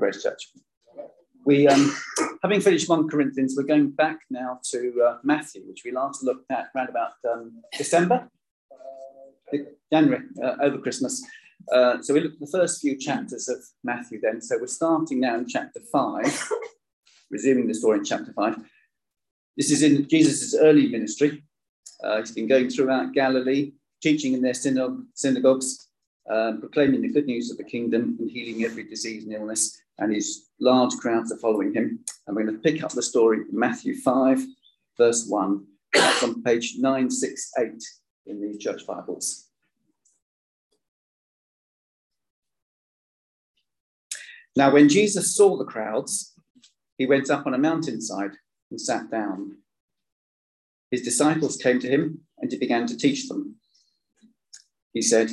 Grace Church. We, um, having finished 1 Corinthians, we're going back now to uh, Matthew, which we last looked at around about um, December, uh, January, uh, over Christmas. Uh, so we looked at the first few chapters of Matthew then. So we're starting now in chapter 5, resuming the story in chapter 5. This is in Jesus' early ministry. Uh, he's been going throughout Galilee, teaching in their synagogues, um, proclaiming the good news of the kingdom and healing every disease and illness. And his large crowds are following him. And we're going to pick up the story Matthew 5, verse 1. That's on page 968 in the church Bibles. Now, when Jesus saw the crowds, he went up on a mountainside and sat down. His disciples came to him and he began to teach them. He said,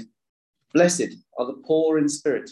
Blessed are the poor in spirit,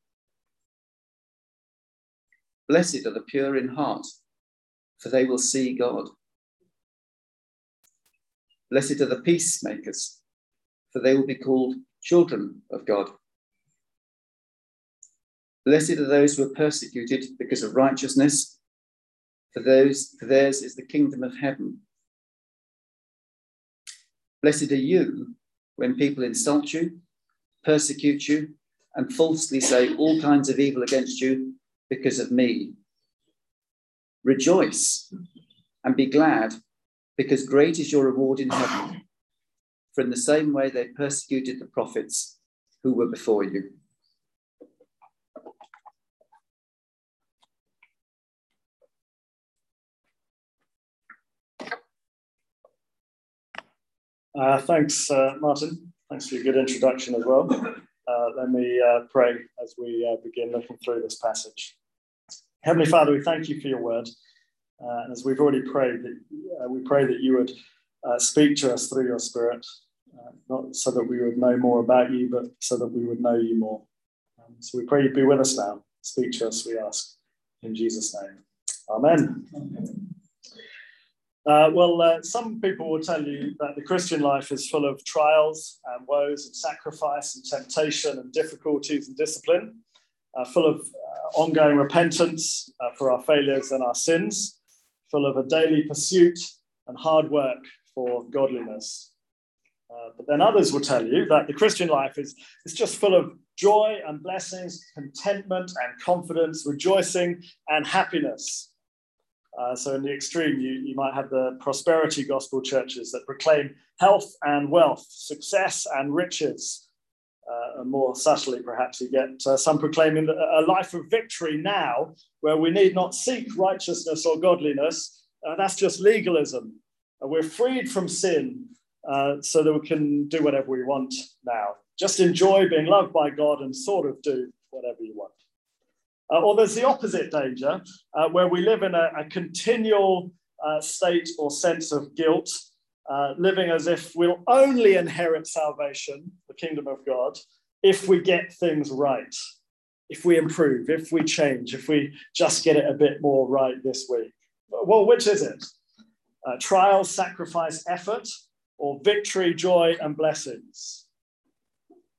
Blessed are the pure in heart, for they will see God. Blessed are the peacemakers, for they will be called children of God. Blessed are those who are persecuted because of righteousness, for those for theirs is the kingdom of heaven. Blessed are you when people insult you, persecute you, and falsely say all kinds of evil against you because of me. Rejoice and be glad, because great is your reward in heaven. For in the same way they persecuted the prophets who were before you. Uh, thanks, uh, Martin. Thanks for your good introduction as well. Uh, let me uh, pray as we uh, begin looking through this passage. Heavenly Father, we thank you for your word. Uh, and as we've already prayed, that, we pray that you would speak to us through your spirit, not so that we would know more about you, but so that we would know you more. Um, so we pray you be with us now. Speak to us, we ask. In Jesus' name. Amen. Uh, well, uh, some people will tell you that the Christian life is full of trials and woes and sacrifice and temptation and difficulties and discipline, uh, full of uh, ongoing repentance uh, for our failures and our sins, full of a daily pursuit and hard work for godliness. Uh, but then others will tell you that the Christian life is, is just full of joy and blessings, contentment and confidence, rejoicing and happiness. Uh, so, in the extreme, you, you might have the prosperity gospel churches that proclaim health and wealth, success and riches. Uh, and more subtly, perhaps, you get uh, some proclaiming a life of victory now, where we need not seek righteousness or godliness. Uh, that's just legalism. Uh, we're freed from sin so that we can do whatever we want now. Just enjoy being loved by God and sort of do whatever you want. Uh, or there's the opposite danger, uh, where we live in a, a continual uh, state or sense of guilt, uh, living as if we'll only inherit salvation, the kingdom of God, if we get things right, if we improve, if we change, if we just get it a bit more right this week. Well, which is it? Uh, trial, sacrifice, effort, or victory, joy, and blessings?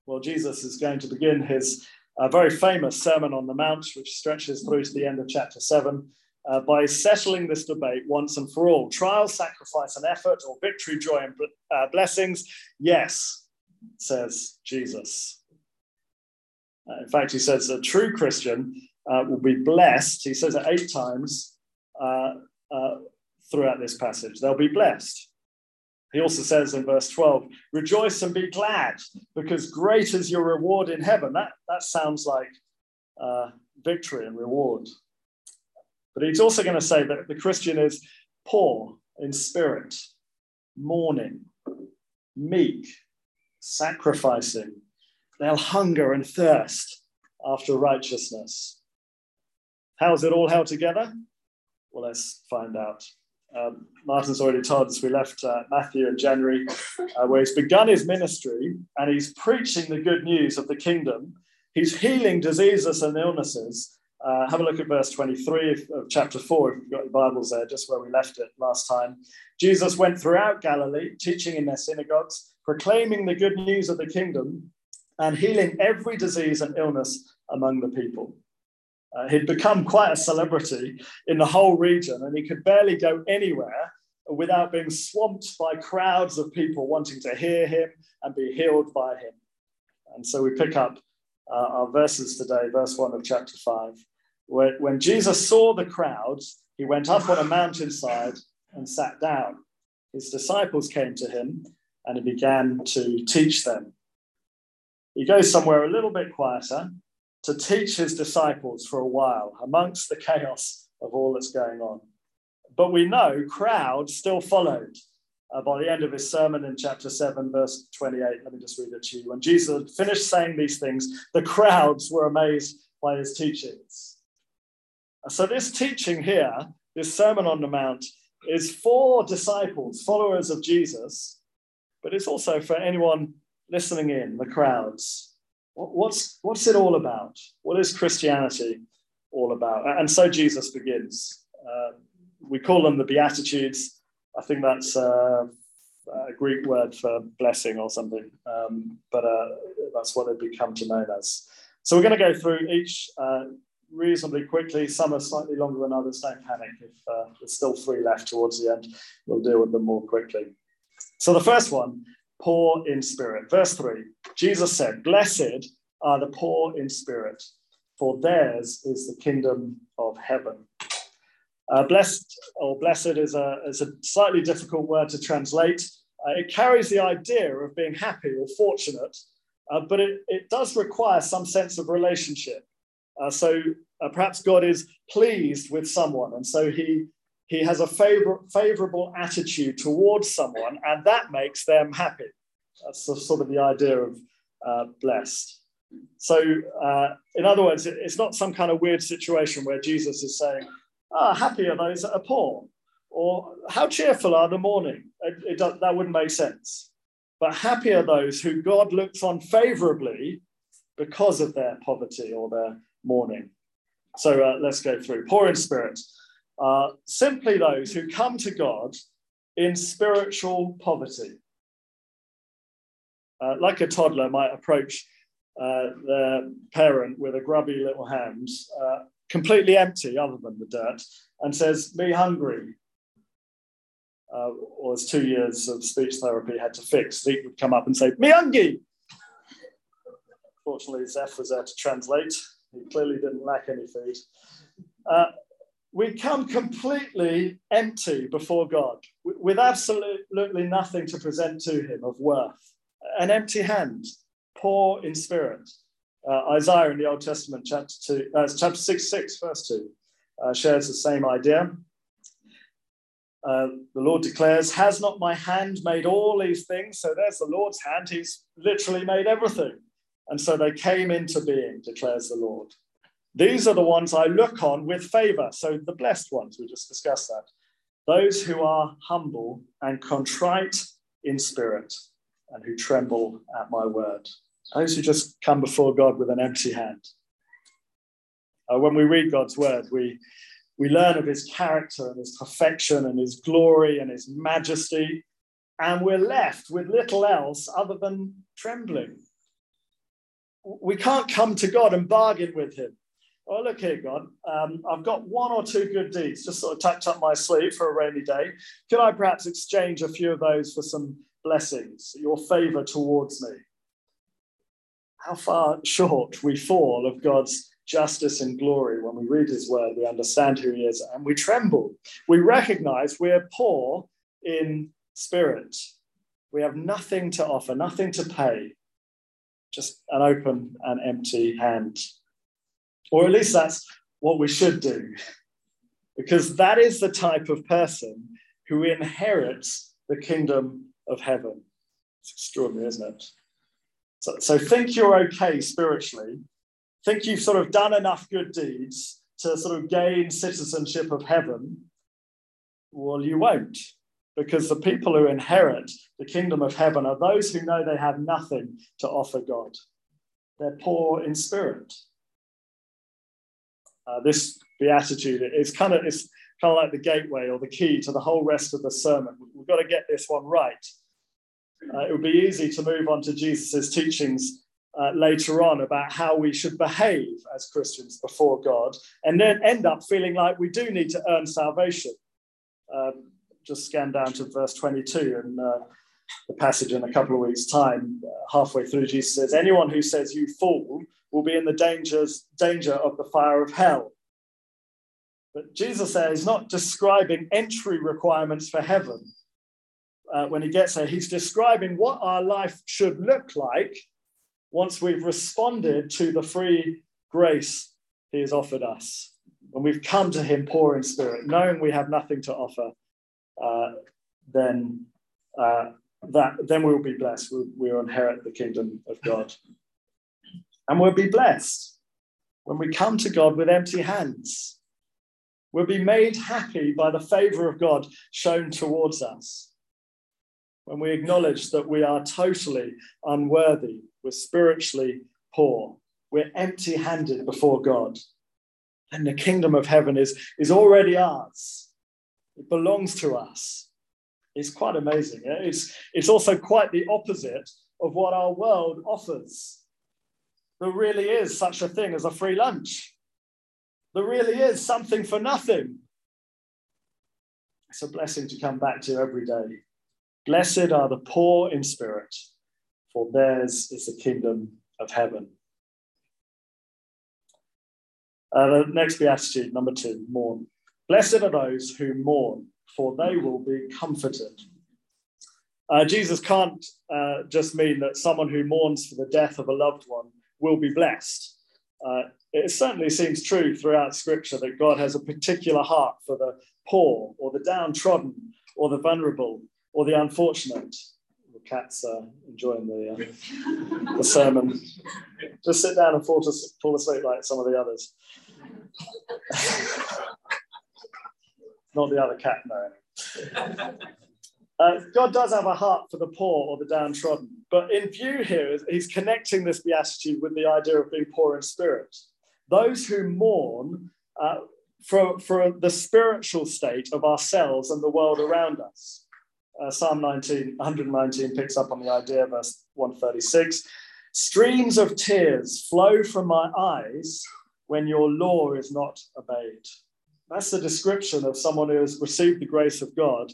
Well, Jesus is going to begin his a very famous Sermon on the Mount, which stretches through to the end of chapter 7, uh, by settling this debate once and for all. Trial, sacrifice, and effort, or victory, joy, and uh, blessings? Yes, says Jesus. Uh, in fact, he says a true Christian uh, will be blessed. He says it eight times uh, uh, throughout this passage. They'll be blessed. He also says in verse 12, rejoice and be glad because great is your reward in heaven. That, that sounds like victory and reward. But he's also going to say that the Christian is poor in spirit, mourning, meek, sacrificing. They'll hunger and thirst after righteousness. How's it all held together? Well, let's find out. Um, Martin's already told us we left uh, Matthew in January, uh, where he's begun his ministry and he's preaching the good news of the kingdom. He's healing diseases and illnesses. Uh, have a look at verse 23 of, chapter 4, if you've got your Bibles there, just where we left it last time. Jesus went throughout Galilee, teaching in their synagogues, proclaiming the good news of the kingdom, and healing every disease and illness among the people. Uh, he'd become quite a celebrity in the whole region, and he could barely go anywhere without being swamped by crowds of people wanting to hear him and be healed by him. And so we pick up uh, our verses today, verse 1 of chapter 5. When Jesus saw the crowds, he went up on a mountainside and sat down. His disciples came to him and he began to teach them. He goes somewhere a little bit quieter to teach his disciples for a while amongst the chaos of all that's going on. But we know crowds still followed. Uh, by the end of his sermon in chapter 7, verse 28, let me just read it to you. When Jesus finished saying these things, the crowds were amazed by his teachings. So, this teaching here, this Sermon on the Mount, is for disciples, followers of Jesus, but it's also for anyone listening in, the crowds, What's, what's it all about? What is Christianity all about? And so Jesus begins. Uh, we call them the Beatitudes. I think that's uh, a Greek word for blessing or something, um, but uh, that's what they've become to know as. So we're going to go through each uh, reasonably quickly. Some are slightly longer than others. Don't panic. If uh, there's still three left towards the end, we'll deal with them more quickly. So the first one poor in spirit. Verse 3 Jesus said, Blessed are the poor in spirit, for theirs is the kingdom of heaven. Uh, blessed or blessed is a, is a slightly difficult word to translate. Uh, it carries the idea of being happy or fortunate, uh, but it, it does require some sense of relationship. Uh, so uh, perhaps God is pleased with someone, and so he he has a favor, favorable attitude towards someone, and that makes them happy. That's sort of the idea of uh, blessed. So, uh, in other words, it's not some kind of weird situation where Jesus is saying, ah, happy are those that are poor, or how cheerful are the mourning. It, it does, that wouldn't make sense. But happy are those who God looks on favorably because of their poverty or their mourning. So uh, let's go through. Poor in spirit are simply those who come to God in spiritual poverty. Uh, like a toddler might approach uh, their parent with a grubby little hand, uh, completely empty other than the dirt, and says, Me hungry. Uh, or as two years of speech therapy had to fix, Zeke would come up and say, Me hungry. Fortunately, Zeph was there to translate. He clearly didn't lack any food. Uh, we come completely empty before God with absolutely nothing to present to Him of worth, an empty hand, poor in spirit. Uh, Isaiah in the Old Testament, chapter, two, uh, chapter 6, 6, verse 2, uh, shares the same idea. Uh, the Lord declares, Has not my hand made all these things? So there's the Lord's hand. He's literally made everything. And so they came into being, declares the Lord. These are the ones I look on with favor. So the blessed ones, we just discussed that. Those who are humble and contrite in spirit and who tremble at my word. Those who just come before God with an empty hand. Uh, when we read God's word, we, we learn of his character and his perfection and his glory and his majesty, and we're left with little else other than trembling. We can't come to God and bargain with him oh, look here, God, um, I've got one or two good deeds just sort of tucked up my sleeve for a rainy day. Could I perhaps exchange a few of those for some blessings, your favor towards me? How far short we fall of God's justice and glory when we read his word, we understand who he is, and we tremble. We recognize we're poor in spirit. We have nothing to offer, nothing to pay, just an open and empty hand. Or at least that's what we should do, because that is the type of person who inherits the kingdom of heaven. It's extraordinary, isn't it? So, so think you're okay spiritually. Think you've sort of done enough good deeds to sort of gain citizenship of heaven, well, you won't, because the people who inherit the kingdom of heaven are those who know they have nothing to offer God. They're poor in spirit. Uh, this beatitude is kind of it's kind of like the gateway or the key to the whole rest of the sermon. We've got to get this one right. Uh, it would be easy to move on to Jesus' teachings uh, later on about how we should behave as Christians before God, and then end up feeling like we do need to earn salvation. Um, just scan down to verse 22 and uh, the passage in a couple of weeks' time. Uh, halfway through, Jesus says, Anyone who says you fool will be in the dangers, danger of the fire of hell. But Jesus there is not describing entry requirements for heaven. Uh, when he gets there, he's describing what our life should look like once we've responded to the free grace he has offered us. When we've come to him poor in spirit, knowing we have nothing to offer, then uh, that then we will be blessed. We'll, we'll inherit the kingdom of God, and we'll be blessed when we come to God with empty hands. We'll be made happy by the favor of God shown towards us. When we acknowledge that we are totally unworthy, we're spiritually poor, we're empty handed before God, and the kingdom of heaven is, is already ours. It belongs to us. It's quite amazing. It's, it's also quite the opposite of what our world offers. There really is such a thing as a free lunch. There really is something for nothing. It's a blessing to come back to every day. Blessed are the poor in spirit, for theirs is the kingdom of heaven. Uh, the next beatitude, number two, mourn. Blessed are those who mourn, for they will be comforted. Uh, Jesus can't uh, just mean that someone who mourns for the death of a loved one will be blessed. Uh, it certainly seems true throughout Scripture that God has a particular heart for the poor or the downtrodden or the vulnerable or the unfortunate. The cat's uh, enjoying the, uh, the sermon. Just sit down and fall, to, fall asleep like some of the others. Not the other cat, no. Uh, God does have a heart for the poor or the downtrodden, but in view here, he's connecting this beatitude with the idea of being poor in spirit. Those who mourn uh, for, for the spiritual state of ourselves and the world around us. Uh, Psalm 19, 119 picks up on the idea, verse 136. Streams of tears flow from my eyes when your law is not obeyed. That's the description of someone who has received the grace of God.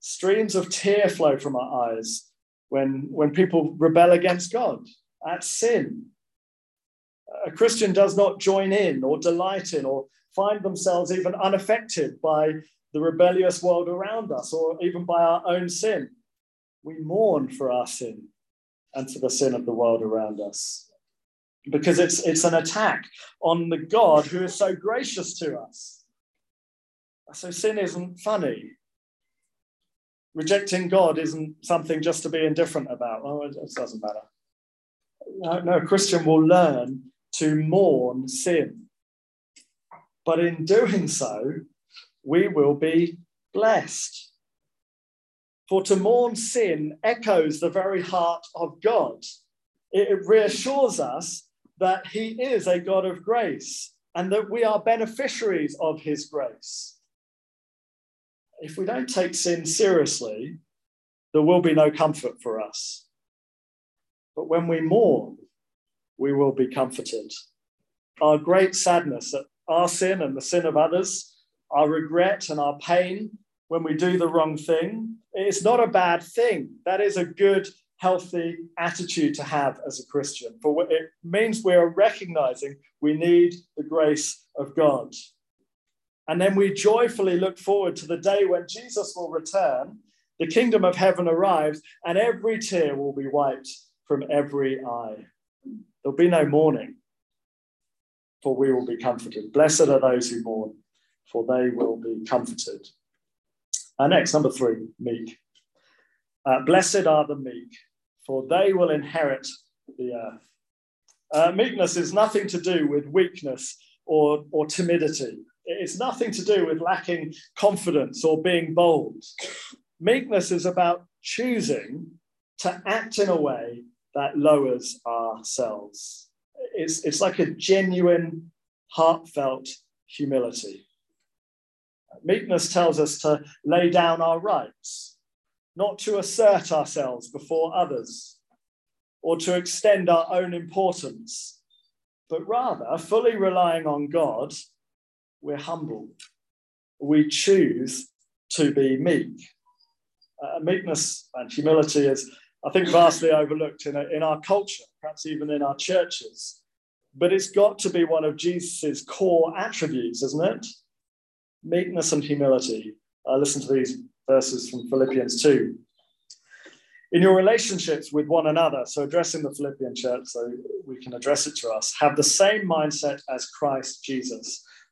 Streams of tear flow from our eyes when, when people rebel against God. That's sin. A Christian does not join in or delight in or find themselves even unaffected by the rebellious world around us or even by our own sin. We mourn for our sin and for the sin of the world around us because it's, it's an attack on the God who is so gracious to us. So sin isn't funny. Rejecting God isn't something just to be indifferent about. Oh, it, doesn't matter. No, no, a Christian will learn to mourn sin. But in doing so, we will be blessed. For to mourn sin echoes the very heart of God. It reassures us that He is a God of grace and that we are beneficiaries of His grace if we don't take sin seriously, there will be no comfort for us. But when we mourn, we will be comforted. Our great sadness at our sin and the sin of others, our regret and our pain when we do the wrong thing, it's not a bad thing. That is a good, healthy attitude to have as a Christian. For it means we are recognizing we need the grace of God. And then we joyfully look forward to the day when Jesus will return, the kingdom of heaven arrives, and every tear will be wiped from every eye. There'll be no mourning, for we will be comforted. Blessed are those who mourn, for they will be comforted. Uh, next, number three, meek. Uh, blessed are the meek, for they will inherit the earth. Uh, meekness is nothing to do with weakness or, or timidity. It's nothing to do with lacking confidence or being bold. Meekness is about choosing to act in a way that lowers ourselves. It's, it's like a genuine, heartfelt humility. Meekness tells us to lay down our rights, not to assert ourselves before others or to extend our own importance, but rather, fully relying on God, we're humble. We choose to be meek. Uh, meekness and humility is, I think, vastly overlooked in, a, in our culture, perhaps even in our churches. But it's got to be one of Jesus' core attributes, isn't it? Meekness and humility. Uh, listen to these verses from Philippians 2 in your relationships with one another, so addressing the Philippian church, so we can address it to us, have the same mindset as Christ Jesus,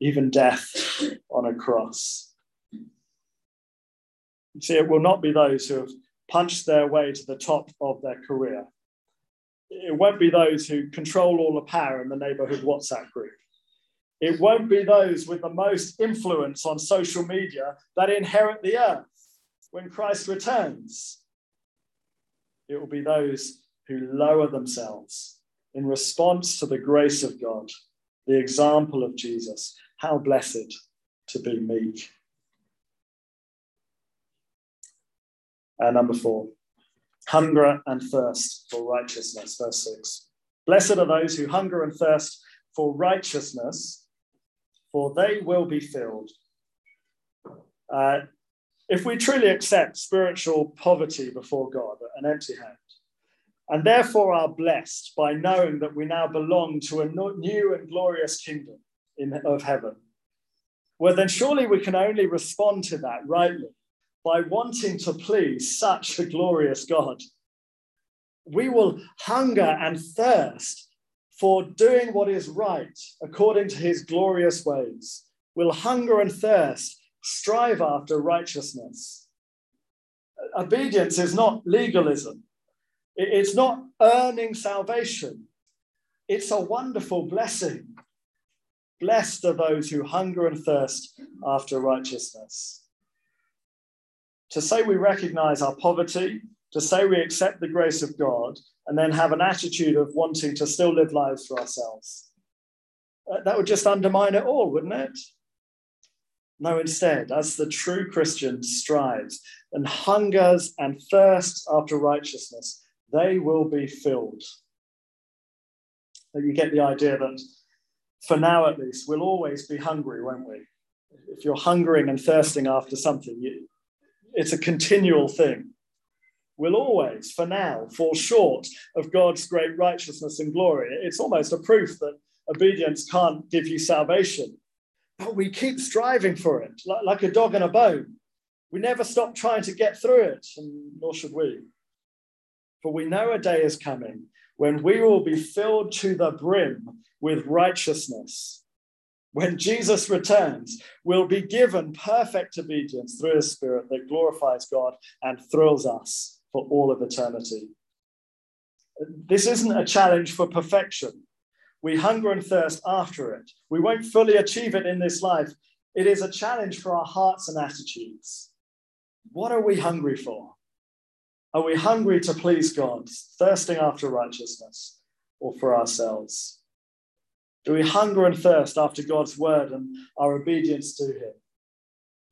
even death on a cross. You see, it will not be those who have punched their way to the top of their career. It won't be those who control all the power in the neighborhood WhatsApp group. It won't be those with the most influence on social media that inherit the earth when Christ returns. It will be those who lower themselves in response to the grace of God, the example of Jesus. How blessed to be meek. Uh, number four, hunger and thirst for righteousness. Verse six. Blessed are those who hunger and thirst for righteousness, for they will be filled. Uh, if we truly accept spiritual poverty before God, an empty hand, and therefore are blessed by knowing that we now belong to a new and glorious kingdom in, of heaven, well, then surely we can only respond to that rightly by wanting to please such a glorious God. We will hunger and thirst for doing what is right according to his glorious ways. We'll hunger and thirst strive after righteousness. Obedience is not legalism, it's not earning salvation. It's a wonderful blessing. Blessed are those who hunger and thirst after righteousness. To say we recognize our poverty, to say we accept the grace of God, and then have an attitude of wanting to still live lives for ourselves. Uh, that would just undermine it all, wouldn't it? No, instead, as the true Christian strives and hungers and thirsts after righteousness, they will be filled. You get the idea that for now at least, we'll always be hungry, won't we? If you're hungering and thirsting after something, you, it's a continual thing. We'll always, for now, fall short of God's great righteousness and glory. It's almost a proof that obedience can't give you salvation but we keep striving for it, like, like a dog and a bone. We never stop trying to get through it, and nor should we. For we know a day is coming when we will be filled to the brim with righteousness. When Jesus returns, we'll be given perfect obedience through his spirit that glorifies God and thrills us for all of eternity. This isn't a challenge for perfection. We hunger and thirst after it. We won't fully achieve it in this life. It is a challenge for our hearts and attitudes. What are we hungry for? Are we hungry to please God, thirsting after righteousness, or for ourselves? Do we hunger and thirst after God's word and our obedience to Him?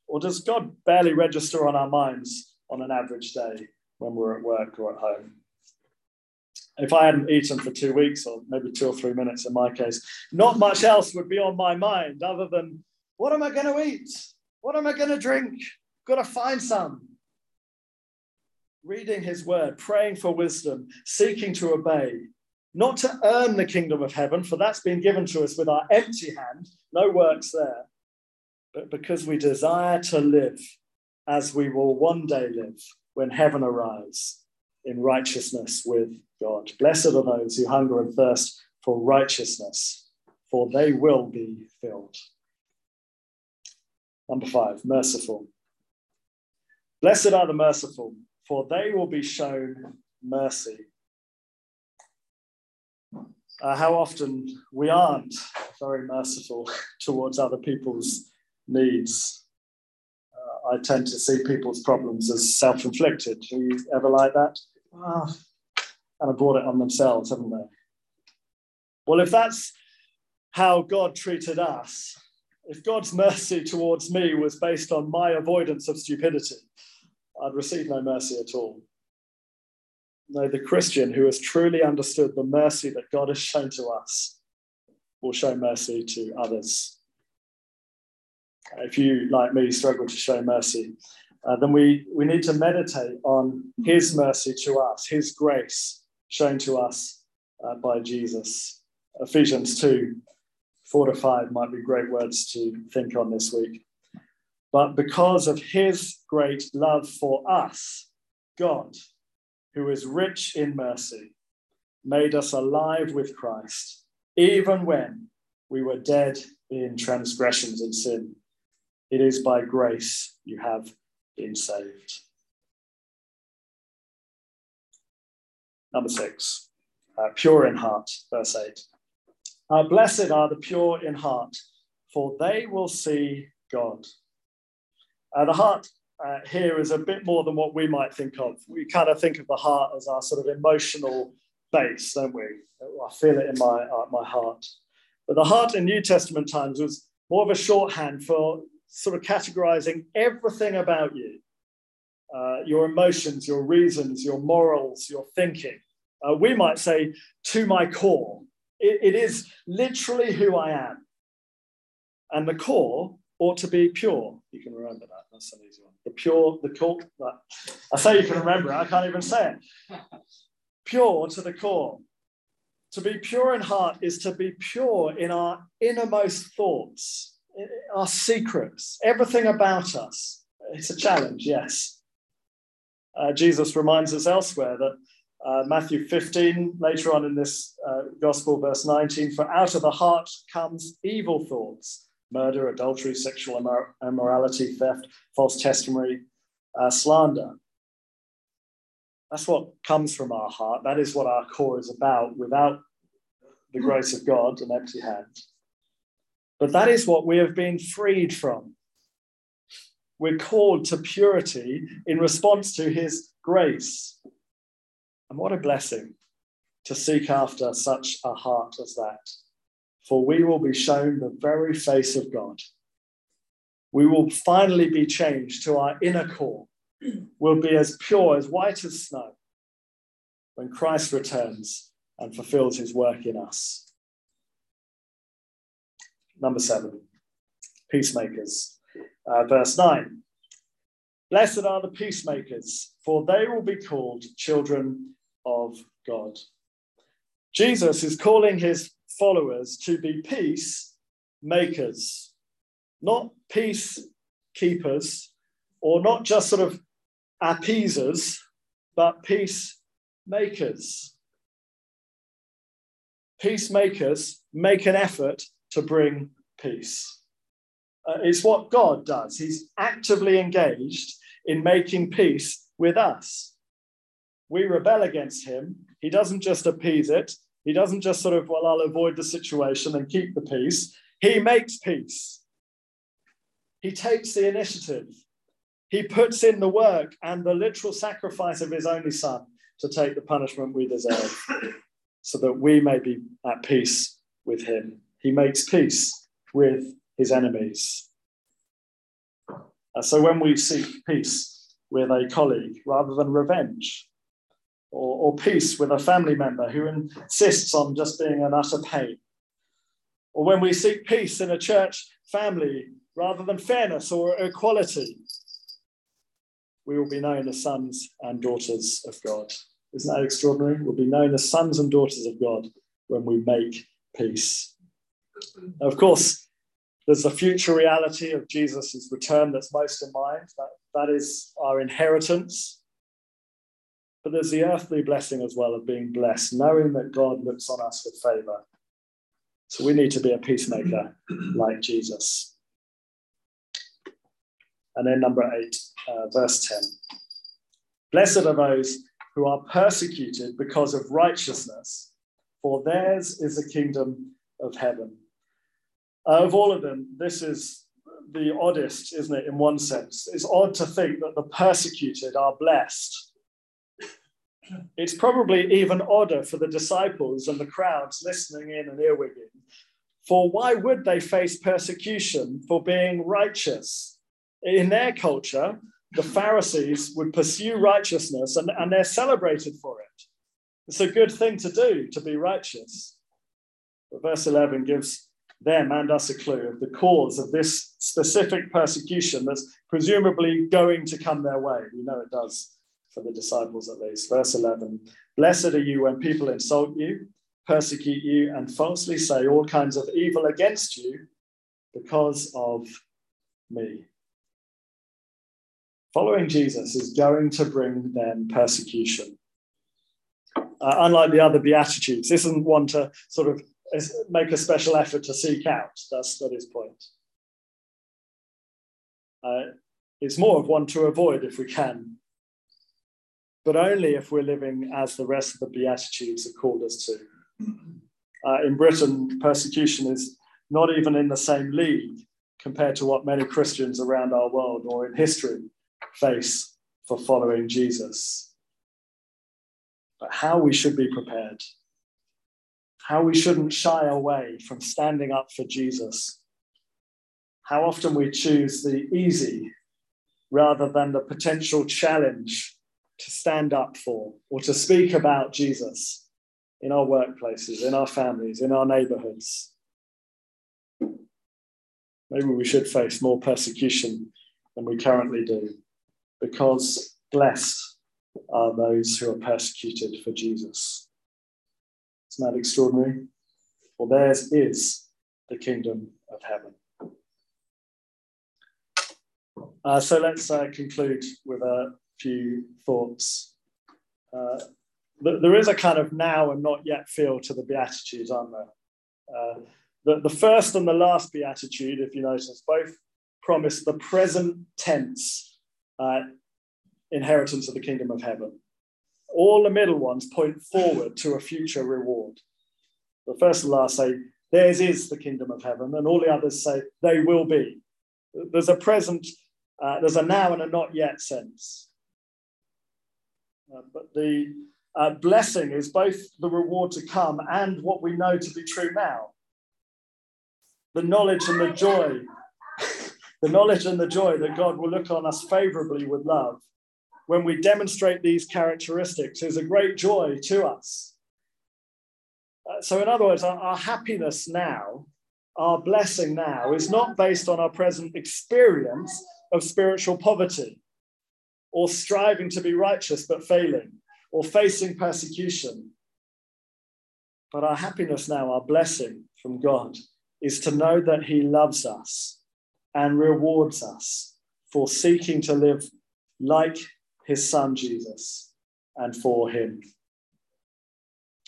Or does God barely register on our minds on an average day when we're at work or at home? if I hadn't eaten for two weeks, or maybe two or three minutes in my case, not much else would be on my mind other than what am I going to eat? What am I going to drink? Got to find some. Reading his word, praying for wisdom, seeking to obey, not to earn the kingdom of heaven, for that's been given to us with our empty hand, no works there, but because we desire to live as we will one day live when heaven arrives in righteousness with God. Blessed are those who hunger and thirst for righteousness, for they will be filled. Number five, merciful. Blessed are the merciful, for they will be shown mercy. Uh, how often we aren't very merciful towards other people's needs. Uh, I tend to see people's problems as self inflicted. Do you ever like that? Oh, and have brought it on themselves, haven't they? Well, if that's how God treated us, if God's mercy towards me was based on my avoidance of stupidity, I'd receive no mercy at all. No, the Christian who has truly understood the mercy that God has shown to us will show mercy to others. If you, like me, struggle to show mercy, uh, then we, we need to meditate on His mercy to us, His grace shown to us uh, by Jesus. Ephesians 2 4 to 5 might be great words to think on this week. But because of his great love for us, God, who is rich in mercy, made us alive with Christ, even when we were dead in transgressions and sin. It is by grace you have been saved. Number six, uh, pure in heart, verse 8. Uh, blessed are the pure in heart, for they will see God. Uh, the heart uh, here is a bit more than what we might think of. We kind of think of the heart as our sort of emotional base, don't we? I feel it in my, uh, my heart. But the heart in New Testament times was more of a shorthand for sort of categorizing everything about you uh, your emotions, your reasons, your morals, your thinking. Uh, we might say, to my core. It, it is literally who I am. And the core ought to be pure. You can remember that. That's an easy one. The pure, the core. That. I say you can remember it, I can't even say it. Pure to the core. To be pure in heart is to be pure in our innermost thoughts, our secrets, everything about us. It's a challenge, yes. Uh, Jesus reminds us elsewhere that uh, Matthew 15, later on in this uh, gospel, verse 19, for out of the heart comes evil thoughts, murder, adultery, sexual immor- immorality, theft, false testimony, uh, slander. That's what comes from our heart. That is what our core is about without the grace of God, an empty hand. But that is what we have been freed from. We're called to purity in response to his grace. And what a blessing to seek after such a heart as that. For we will be shown the very face of God. We will finally be changed to our inner core. We'll be as pure, as white as snow when Christ returns and fulfills his work in us. Number seven, peacemakers. Uh, verse 9 Blessed are the peacemakers, for they will be called children of God. Jesus is calling his followers to be peace makers, not peace keepers, or not just sort of appeasers, but peace makers. Peacemakers make an effort to bring peace. Uh, it's what God does. He's actively engaged in making peace with us we rebel against him, he doesn't just appease it. He doesn't just sort of, well, I'll avoid the situation and keep the peace. He makes peace. He takes the initiative. He puts in the work and the literal sacrifice of his only son to take the punishment we deserve so that we may be at peace with him. He makes peace with his enemies. Uh, so when we seek peace with a colleague rather than revenge, or, or peace with a family member who insists on just being an utter pain. Or when we seek peace in a church family rather than fairness or equality, we will be known as sons and daughters of God. Isn't that extraordinary? We'll be known as sons and daughters of God when we make peace. Of course, There's the future reality of Jesus' return that's most in mind. That, that is our inheritance. But there's the earthly blessing as well of being blessed, knowing that God looks on us with favor. So we need to be a peacemaker like Jesus. And then number eight, uh, verse 10. Blessed are those who are persecuted because of righteousness, for theirs is the kingdom of heaven. Uh, of all of them, this is the oddest, isn't it, in one sense? It's odd to think that the persecuted are blessed. It's probably even odder for the disciples and the crowds listening in and earwigging. For why would they face persecution for being righteous? In their culture, the Pharisees would pursue righteousness and, and they're celebrated for it. It's a good thing to do to be righteous. But verse 11 gives them and us a clue of the cause of this specific persecution that's presumably going to come their way. We know it does for the disciples at least. Verse 11 Blessed are you when people insult you, persecute you, and falsely say all kinds of evil against you because of me. Following Jesus is going to bring them persecution. Uh, unlike the other Beatitudes, this isn't one to sort of make a special effort to seek out. That's not his point. Uh, it's more of one to avoid if we can, but only if we're living as the rest of the Beatitudes have called us to. Uh, in Britain, persecution is not even in the same league compared to what many Christians around our world or in history face for following Jesus. But how we should be prepared, how we shouldn't shy away from standing up for Jesus, how often we choose the easy rather than the potential challenge to stand up for or to speak about Jesus in our workplaces, in our families, in our neighborhoods. Maybe we should face more persecution than we currently do because blessed are those who are persecuted for Jesus. Isn't that extraordinary? For theirs is the kingdom of heaven. Uh, so let's uh, conclude with a few thoughts. Uh, there is a kind of now and not yet feel to the Beatitudes, aren't there? Uh, the, the first and the last Beatitude, if you notice, both promise the present tense uh, inheritance of the kingdom of heaven. All the middle ones point forward to a future reward. The first and last say, theirs is the kingdom of heaven, and all the others say, they will be. There's a present, uh, there's a now and a not yet sense. Uh, but the uh, blessing is both the reward to come and what we know to be true now. The knowledge and the joy the knowledge and the joy that God will look on us favorably with love when we demonstrate these characteristics is a great joy to us. Uh, so, in other words, our, our happiness now, our blessing now, is not based on our present experience of spiritual poverty or striving to be righteous but failing or facing persecution. But our happiness now, our blessing from God, is to know that He loves us and rewards us for seeking to live like his son Jesus and for him.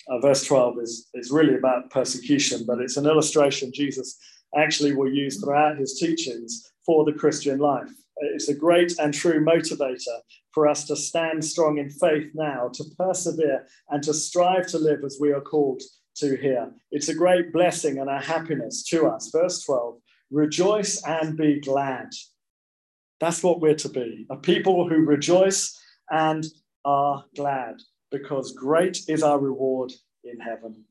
Uh, verse 12 is, is really about persecution, but it's an illustration Jesus actually will use throughout his teachings for the Christian life. Uh, it's a great and true motivator for us to stand strong in faith now, to persevere, and to strive to live as we are called to here. It's a great blessing and a happiness to us. Verse 12 Rejoice and be glad. That's what we're to be a people who rejoice and are glad, because great is our reward in heaven.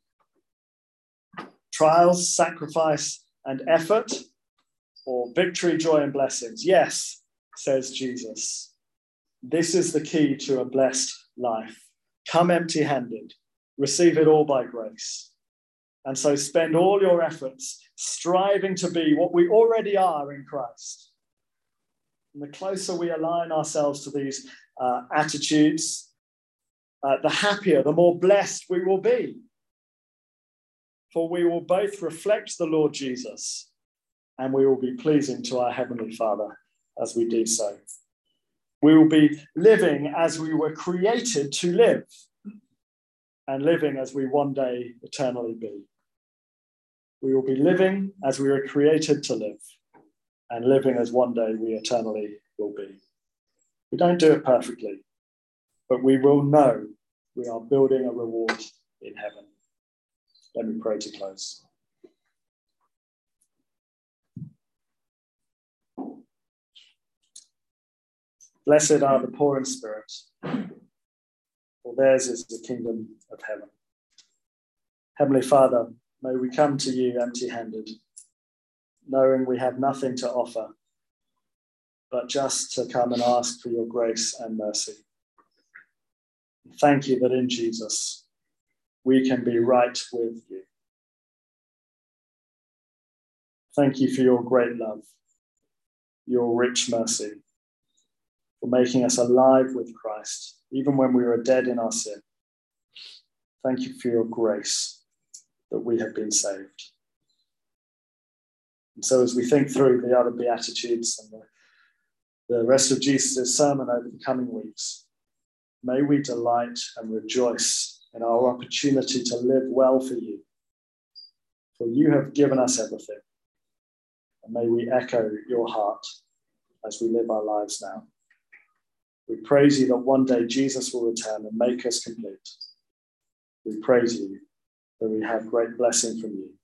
Trials, sacrifice, and effort, or victory, joy, and blessings. Yes, says Jesus. This is the key to a blessed life. Come empty handed, receive it all by grace. And so spend all your efforts striving to be what we already are in Christ. And the closer we align ourselves to these uh, attitudes, uh, the happier, the more blessed we will be. For we will both reflect the Lord Jesus and we will be pleasing to our Heavenly Father as we do so. We will be living as we were created to live and living as we one day eternally be. We will be living as we were created to live and living as one day we eternally will be. We don't do it perfectly, but we will know we are building a reward in heaven. Let me pray to close. Blessed are the poor in spirit, for theirs is the kingdom of heaven. Heavenly Father, may we come to you empty handed, knowing we have nothing to offer, but just to come and ask for your grace and mercy. Thank you that in Jesus we can be right with you. Thank you for your great love, your rich mercy for making us alive with Christ, even when we were dead in our sin. Thank you for your grace that we have been saved. And so, as we think through the other Beatitudes and the, the rest of Jesus' sermon over the coming weeks, may we delight and rejoice in our opportunity to live well for you. For you have given us everything. And may we echo your heart as we live our lives now. We praise you that one day Jesus will return and make us complete. We praise you that we have great blessing from you.